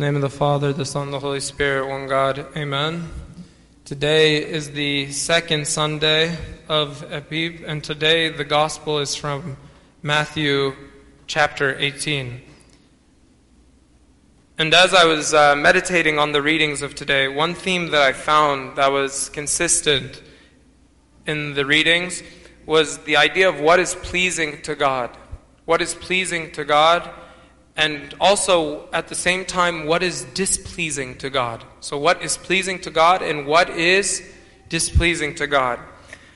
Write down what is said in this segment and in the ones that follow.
Name of the Father, the Son, the Holy Spirit, one God. Amen. Today is the second Sunday of Epip, and today the Gospel is from Matthew chapter 18. And as I was uh, meditating on the readings of today, one theme that I found that was consistent in the readings was the idea of what is pleasing to God. What is pleasing to God and also at the same time what is displeasing to God. So, what is pleasing to God and what is displeasing to God.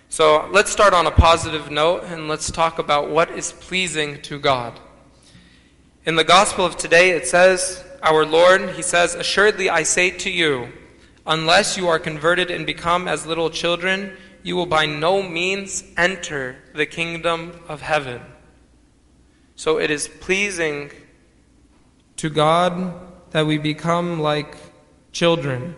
So, let's start on a positive note and let's talk about what is pleasing to God. In the gospel of today, it says, Our Lord, He says, Assuredly I say to you, unless you are converted and become as little children, you will by no means enter the kingdom of heaven. So it is pleasing to God that we become like children.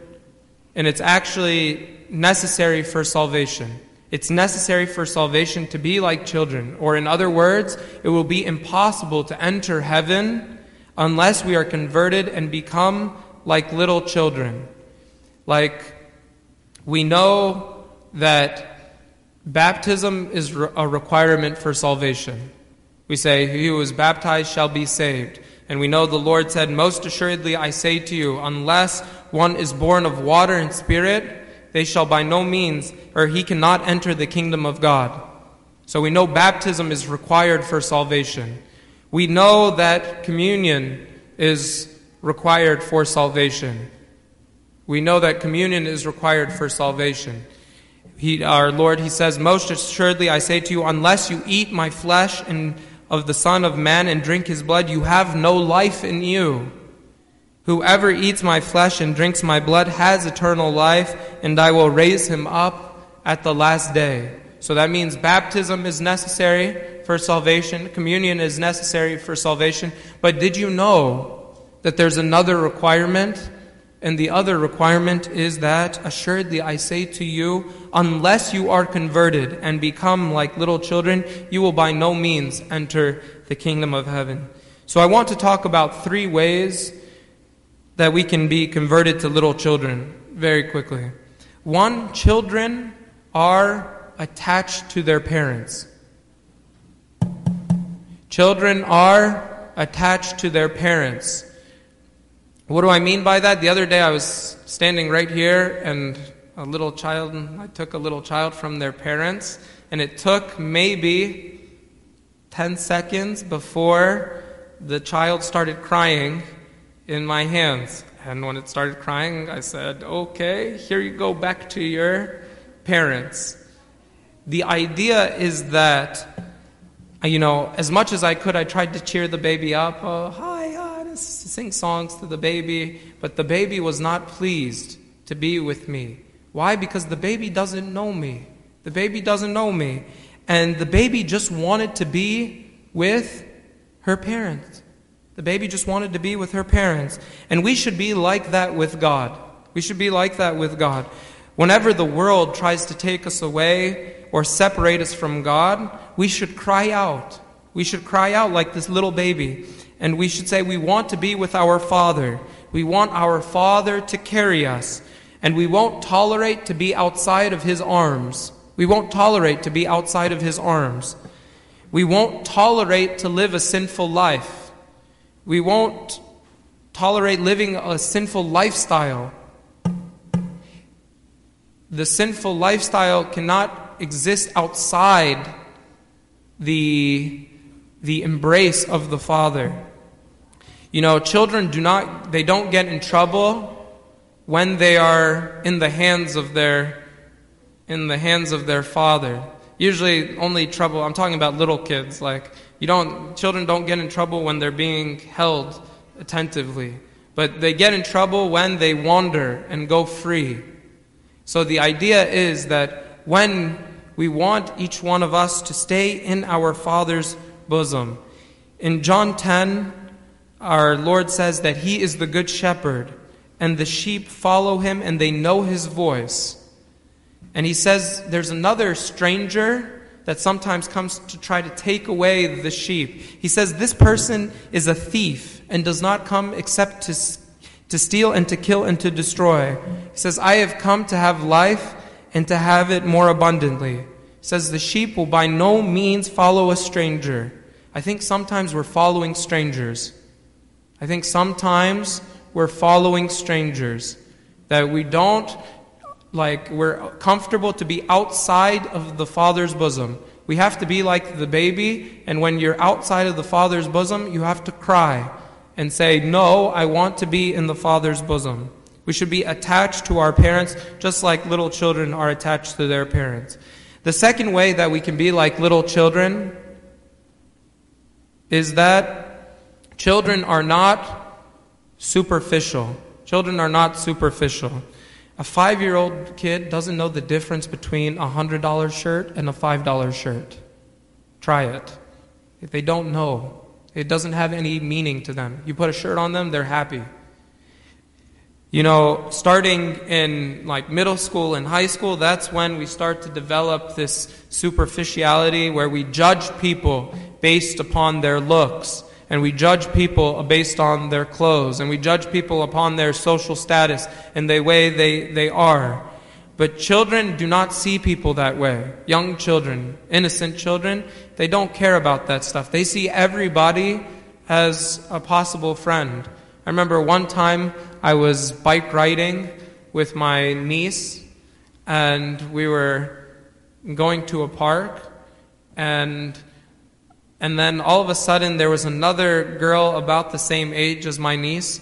And it's actually necessary for salvation. It's necessary for salvation to be like children. Or, in other words, it will be impossible to enter heaven unless we are converted and become like little children. Like, we know that baptism is a requirement for salvation. We say, He who is baptized shall be saved. And we know the Lord said, Most assuredly I say to you, unless one is born of water and spirit, they shall by no means, or he cannot enter the kingdom of God. So we know baptism is required for salvation. We know that communion is required for salvation. We know that communion is required for salvation. He, our Lord, He says, Most assuredly I say to you, unless you eat my flesh and of the Son of Man and drink his blood, you have no life in you. Whoever eats my flesh and drinks my blood has eternal life, and I will raise him up at the last day. So that means baptism is necessary for salvation, communion is necessary for salvation. But did you know that there's another requirement? And the other requirement is that, assuredly, I say to you, unless you are converted and become like little children, you will by no means enter the kingdom of heaven. So I want to talk about three ways that we can be converted to little children very quickly. One, children are attached to their parents. Children are attached to their parents. What do I mean by that? The other day I was standing right here and a little child, I took a little child from their parents, and it took maybe 10 seconds before the child started crying in my hands. And when it started crying, I said, Okay, here you go back to your parents. The idea is that, you know, as much as I could, I tried to cheer the baby up. Oh, hi, sing songs to the baby, but the baby was not pleased to be with me. Why? Because the baby doesn't know me. The baby doesn't know me. And the baby just wanted to be with her parents. The baby just wanted to be with her parents. And we should be like that with God. We should be like that with God. Whenever the world tries to take us away or separate us from God, we should cry out. We should cry out like this little baby. And we should say, We want to be with our Father. We want our Father to carry us. And we won't tolerate to be outside of His arms. We won't tolerate to be outside of His arms. We won't tolerate to live a sinful life. We won't tolerate living a sinful lifestyle. The sinful lifestyle cannot exist outside the the embrace of the Father. You know, children do not, they don't get in trouble when they are in the hands of their, in the hands of their father. Usually only trouble, I'm talking about little kids, like, you don't, children don't get in trouble when they're being held attentively. But they get in trouble when they wander and go free. So the idea is that when we want each one of us to stay in our Father's bosom. In John 10, our Lord says that He is the good shepherd, and the sheep follow Him and they know His voice. And He says there's another stranger that sometimes comes to try to take away the sheep. He says this person is a thief and does not come except to to steal and to kill and to destroy. He says, I have come to have life and to have it more abundantly. Says, The sheep will by no means follow a stranger. I think sometimes we're following strangers. I think sometimes we're following strangers. That we don't, like, we're comfortable to be outside of the Father's bosom. We have to be like the baby, and when you're outside of the Father's bosom, you have to cry and say, No, I want to be in the Father's bosom. We should be attached to our parents just like little children are attached to their parents. The second way that we can be like little children is that children are not superficial. Children are not superficial. A five year old kid doesn't know the difference between a $100 shirt and a $5 shirt. Try it. If they don't know, it doesn't have any meaning to them. You put a shirt on them, they're happy. You know, starting in like middle school and high school, that's when we start to develop this superficiality where we judge people based upon their looks, and we judge people based on their clothes, and we judge people upon their social status and the way they, they are. But children do not see people that way. Young children, innocent children, they don't care about that stuff. They see everybody as a possible friend. I remember one time I was bike riding with my niece, and we were going to a park, and and then all of a sudden there was another girl about the same age as my niece,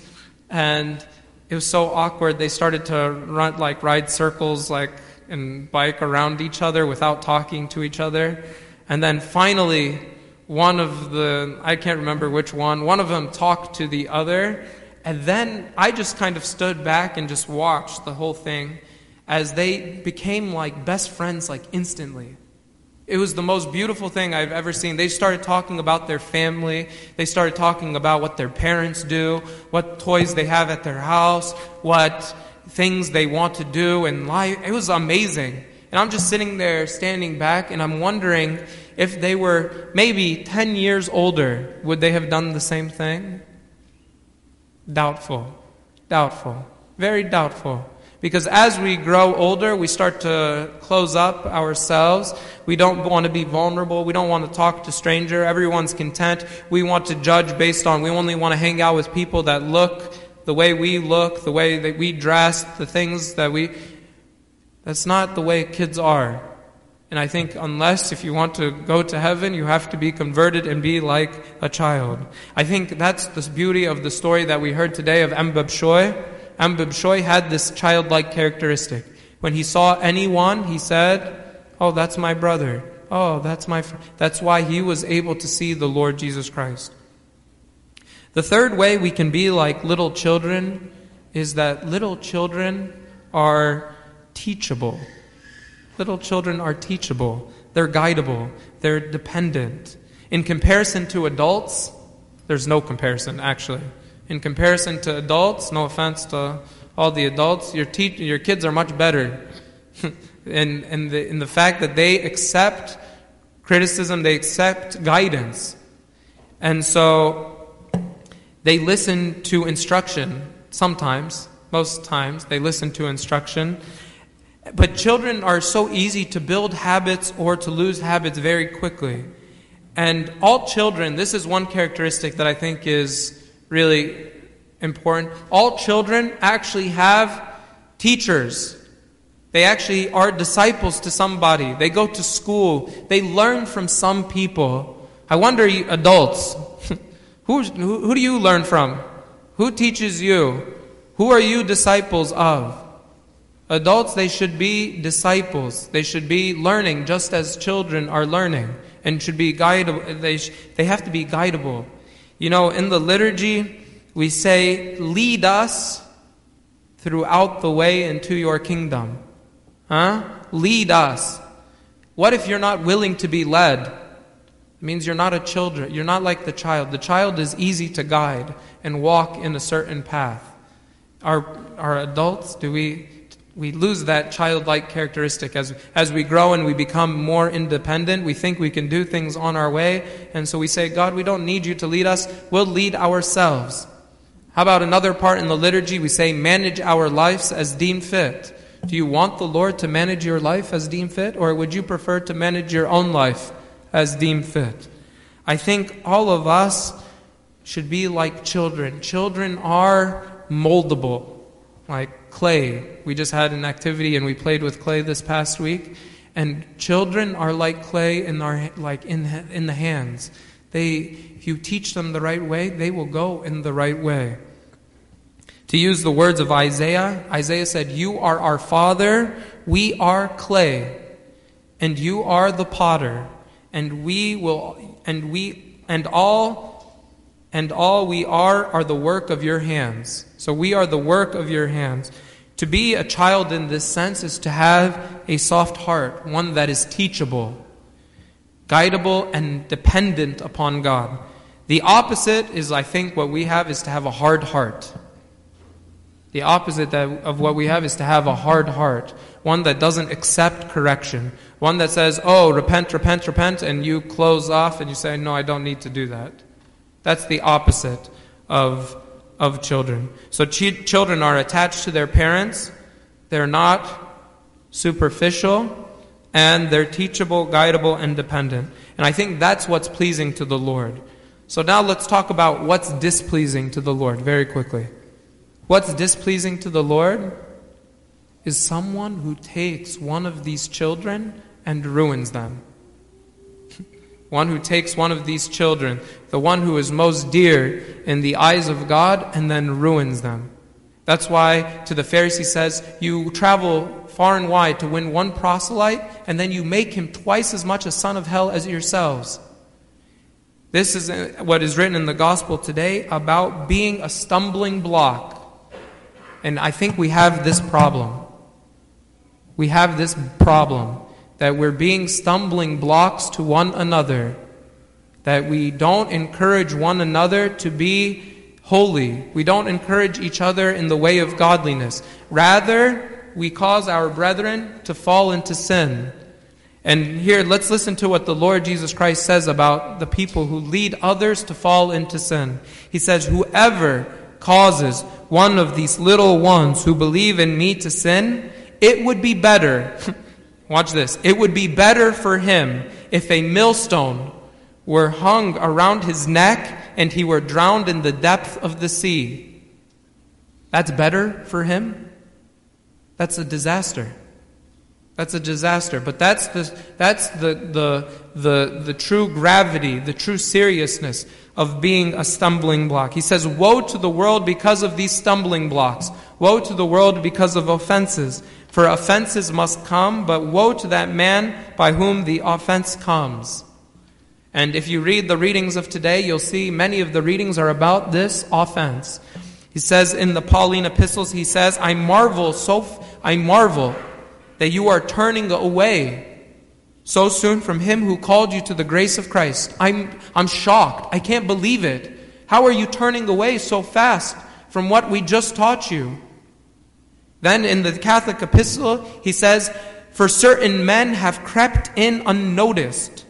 and it was so awkward. They started to run like ride circles like and bike around each other without talking to each other, and then finally one of the, I can't remember which one, one of them talked to the other. And then I just kind of stood back and just watched the whole thing as they became like best friends, like instantly. It was the most beautiful thing I've ever seen. They started talking about their family. They started talking about what their parents do, what toys they have at their house, what things they want to do in life. It was amazing. And I'm just sitting there standing back and I'm wondering if they were maybe 10 years older, would they have done the same thing? Doubtful. Doubtful. Very doubtful. Because as we grow older, we start to close up ourselves. We don't want to be vulnerable. We don't want to talk to stranger. Everyone's content. We want to judge based on, we only want to hang out with people that look the way we look, the way that we dress, the things that we. That's not the way kids are. And I think unless if you want to go to heaven, you have to be converted and be like a child. I think that's the beauty of the story that we heard today of Anba Bishoy. Anba Bishoy had this childlike characteristic. When he saw anyone, he said, Oh, that's my brother. Oh, that's my friend. That's why he was able to see the Lord Jesus Christ. The third way we can be like little children is that little children are teachable. Little children are teachable, they're guidable, they're dependent. In comparison to adults, there's no comparison, actually. In comparison to adults, no offense to all the adults, your, te- your kids are much better. the, in the fact that they accept criticism, they accept guidance. And so they listen to instruction sometimes, most times, they listen to instruction. But children are so easy to build habits or to lose habits very quickly. And all children, this is one characteristic that I think is really important. All children actually have teachers. They actually are disciples to somebody. They go to school. They learn from some people. I wonder, adults, who, who, who do you learn from? Who teaches you? Who are you disciples of? Adults, they should be disciples. They should be learning just as children are learning and should be guidable. They, sh- they have to be guidable. You know, in the liturgy, we say, lead us throughout the way into your kingdom. Huh? Lead us. What if you're not willing to be led? It means you're not a children. You're not like the child. The child is easy to guide and walk in a certain path. Our, our adults, do we we lose that childlike characteristic as, as we grow and we become more independent. We think we can do things on our way. And so we say, God, we don't need you to lead us. We'll lead ourselves. How about another part in the liturgy? We say, manage our lives as deemed fit. Do you want the Lord to manage your life as deemed fit, or would you prefer to manage your own life as deemed fit? I think all of us should be like children. Children are moldable, like clay. We just had an activity and we played with clay this past week, and children are like clay in our like in in the hands. They, if you teach them the right way, they will go in the right way. To use the words of Isaiah, Isaiah said, "You are our father; we are clay, and you are the potter, and we will, and we, and all." And all we are are the work of your hands. So we are the work of your hands. To be a child in this sense is to have a soft heart, one that is teachable, guidable, and dependent upon God. The opposite is, I think, what we have is to have a hard heart. The opposite of what we have is to have a hard heart, one that doesn't accept correction, one that says, oh, repent, repent, repent, and you close off and you say, no, I don't need to do that. That's the opposite of, of children. So ch- children are attached to their parents, they're not superficial, and they're teachable, guidable, and dependent. And I think that's what's pleasing to the Lord. So now let's talk about what's displeasing to the Lord very quickly. What's displeasing to the Lord is someone who takes one of these children and ruins them one who takes one of these children, the one who is most dear in the eyes of God, and then ruins them. That's why to the Pharisee says, You travel far and wide to win one proselyte, and then you make him twice as much a son of hell as yourselves. This is uh, what is written in the gospel today about being a stumbling block. And I think we have this problem. We have this problem that we're being stumbling blocks to one another, that we don't encourage one another to be holy. We don't encourage each other in the way of godliness. Rather, we cause our brethren to fall into sin. And here, let's listen to what the Lord Jesus Christ says about the people who lead others to fall into sin. He says, Whoever causes one of these little ones who believe in me to sin, it would be better Watch this. It would be better for him if a millstone were hung around his neck and he were drowned in the depth of the sea. That's better for him? That's a disaster. That's a disaster. But that's the, that's the, the, the, the true gravity, the true seriousness of being a stumbling block. He says, Woe to the world because of these stumbling blocks. Woe to the world because of offenses. For offenses must come, but woe to that man by whom the offense comes. And if you read the readings of today, you'll see many of the readings are about this offense. He says in the Pauline epistles, he says, I marvel so I marvel that you are turning away so soon from him who called you to the grace of Christ. I'm I'm shocked. I can't believe it. How are you turning away so fast from what we just taught you? Then in the Catholic epistle, he says, For certain men have crept in unnoticed.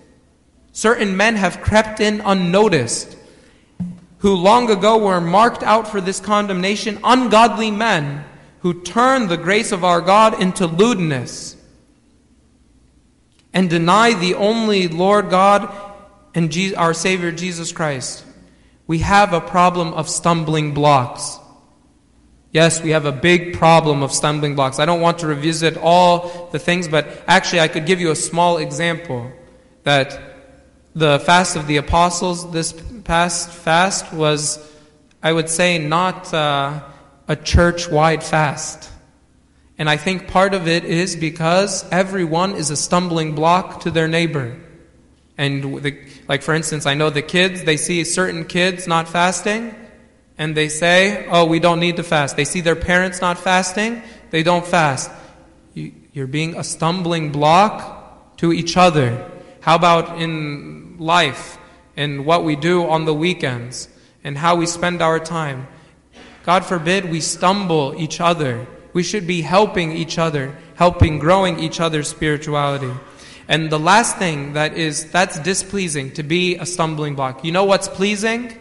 Certain men have crept in unnoticed, who long ago were marked out for this condemnation, ungodly men who turn the grace of our God into lewdness and deny the only Lord God and our Savior Jesus Christ. We have a problem of stumbling blocks. Yes, we have a big problem of stumbling blocks. I don't want to revisit all the things, but actually, I could give you a small example that the fast of the apostles, this past fast, was, I would say, not uh, a church wide fast. And I think part of it is because everyone is a stumbling block to their neighbor. And, the, like, for instance, I know the kids, they see certain kids not fasting and they say, oh, we don't need to fast. They see their parents not fasting, they don't fast. You're being a stumbling block to each other. How about in life, in what we do on the weekends, and how we spend our time? God forbid we stumble each other. We should be helping each other, helping growing each other's spirituality. And the last thing that is that's displeasing to be a stumbling block. You know what's pleasing?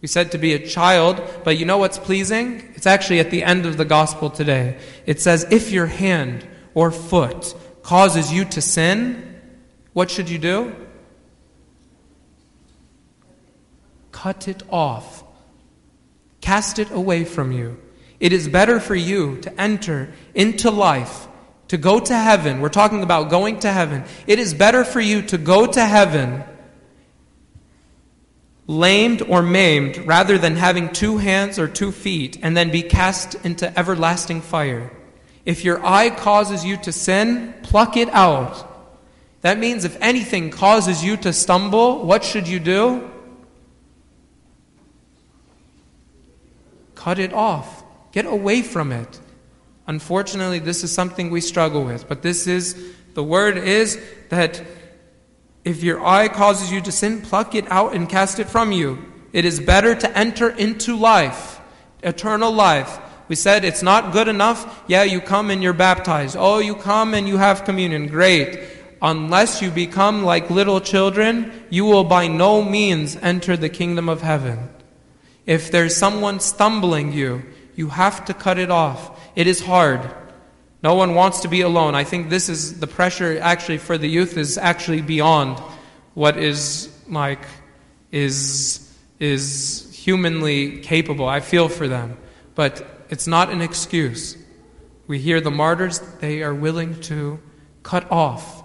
We said to be a child, but you know what's pleasing? It's actually at the end of the gospel today. It says, if your hand or foot causes you to sin, what should you do? Cut it off. Cast it away from you. It is better for you to enter into life, to go to heaven. We're talking about going to heaven. It is better for you to go to heaven lamed or maimed rather than having two hands or two feet and then be cast into everlasting fire. If your eye causes you to sin, pluck it out. That means if anything causes you to stumble, what should you do? Cut it off. Get away from it. Unfortunately, this is something we struggle with, but this is the word is that if your eye causes you to sin, pluck it out and cast it from you. It is better to enter into life, eternal life. We said it's not good enough. Yeah, you come and you're baptized. Oh, you come and you have communion. Great. Unless you become like little children, you will by no means enter the kingdom of heaven. If there's someone stumbling you, you have to cut it off. It is hard. No one wants to be alone. I think this is the pressure actually for the youth is actually beyond what is like is is humanly capable. I feel for them, but it's not an excuse. We hear the martyrs, they are willing to cut off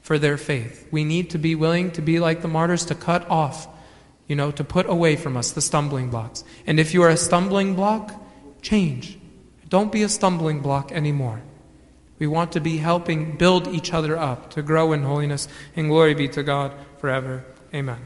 for their faith. We need to be willing to be like the martyrs to cut off you know, to put away from us the stumbling blocks. And if you are a stumbling block, change. Don't be a stumbling block anymore. We want to be helping build each other up to grow in holiness, and glory be to God forever. Amen.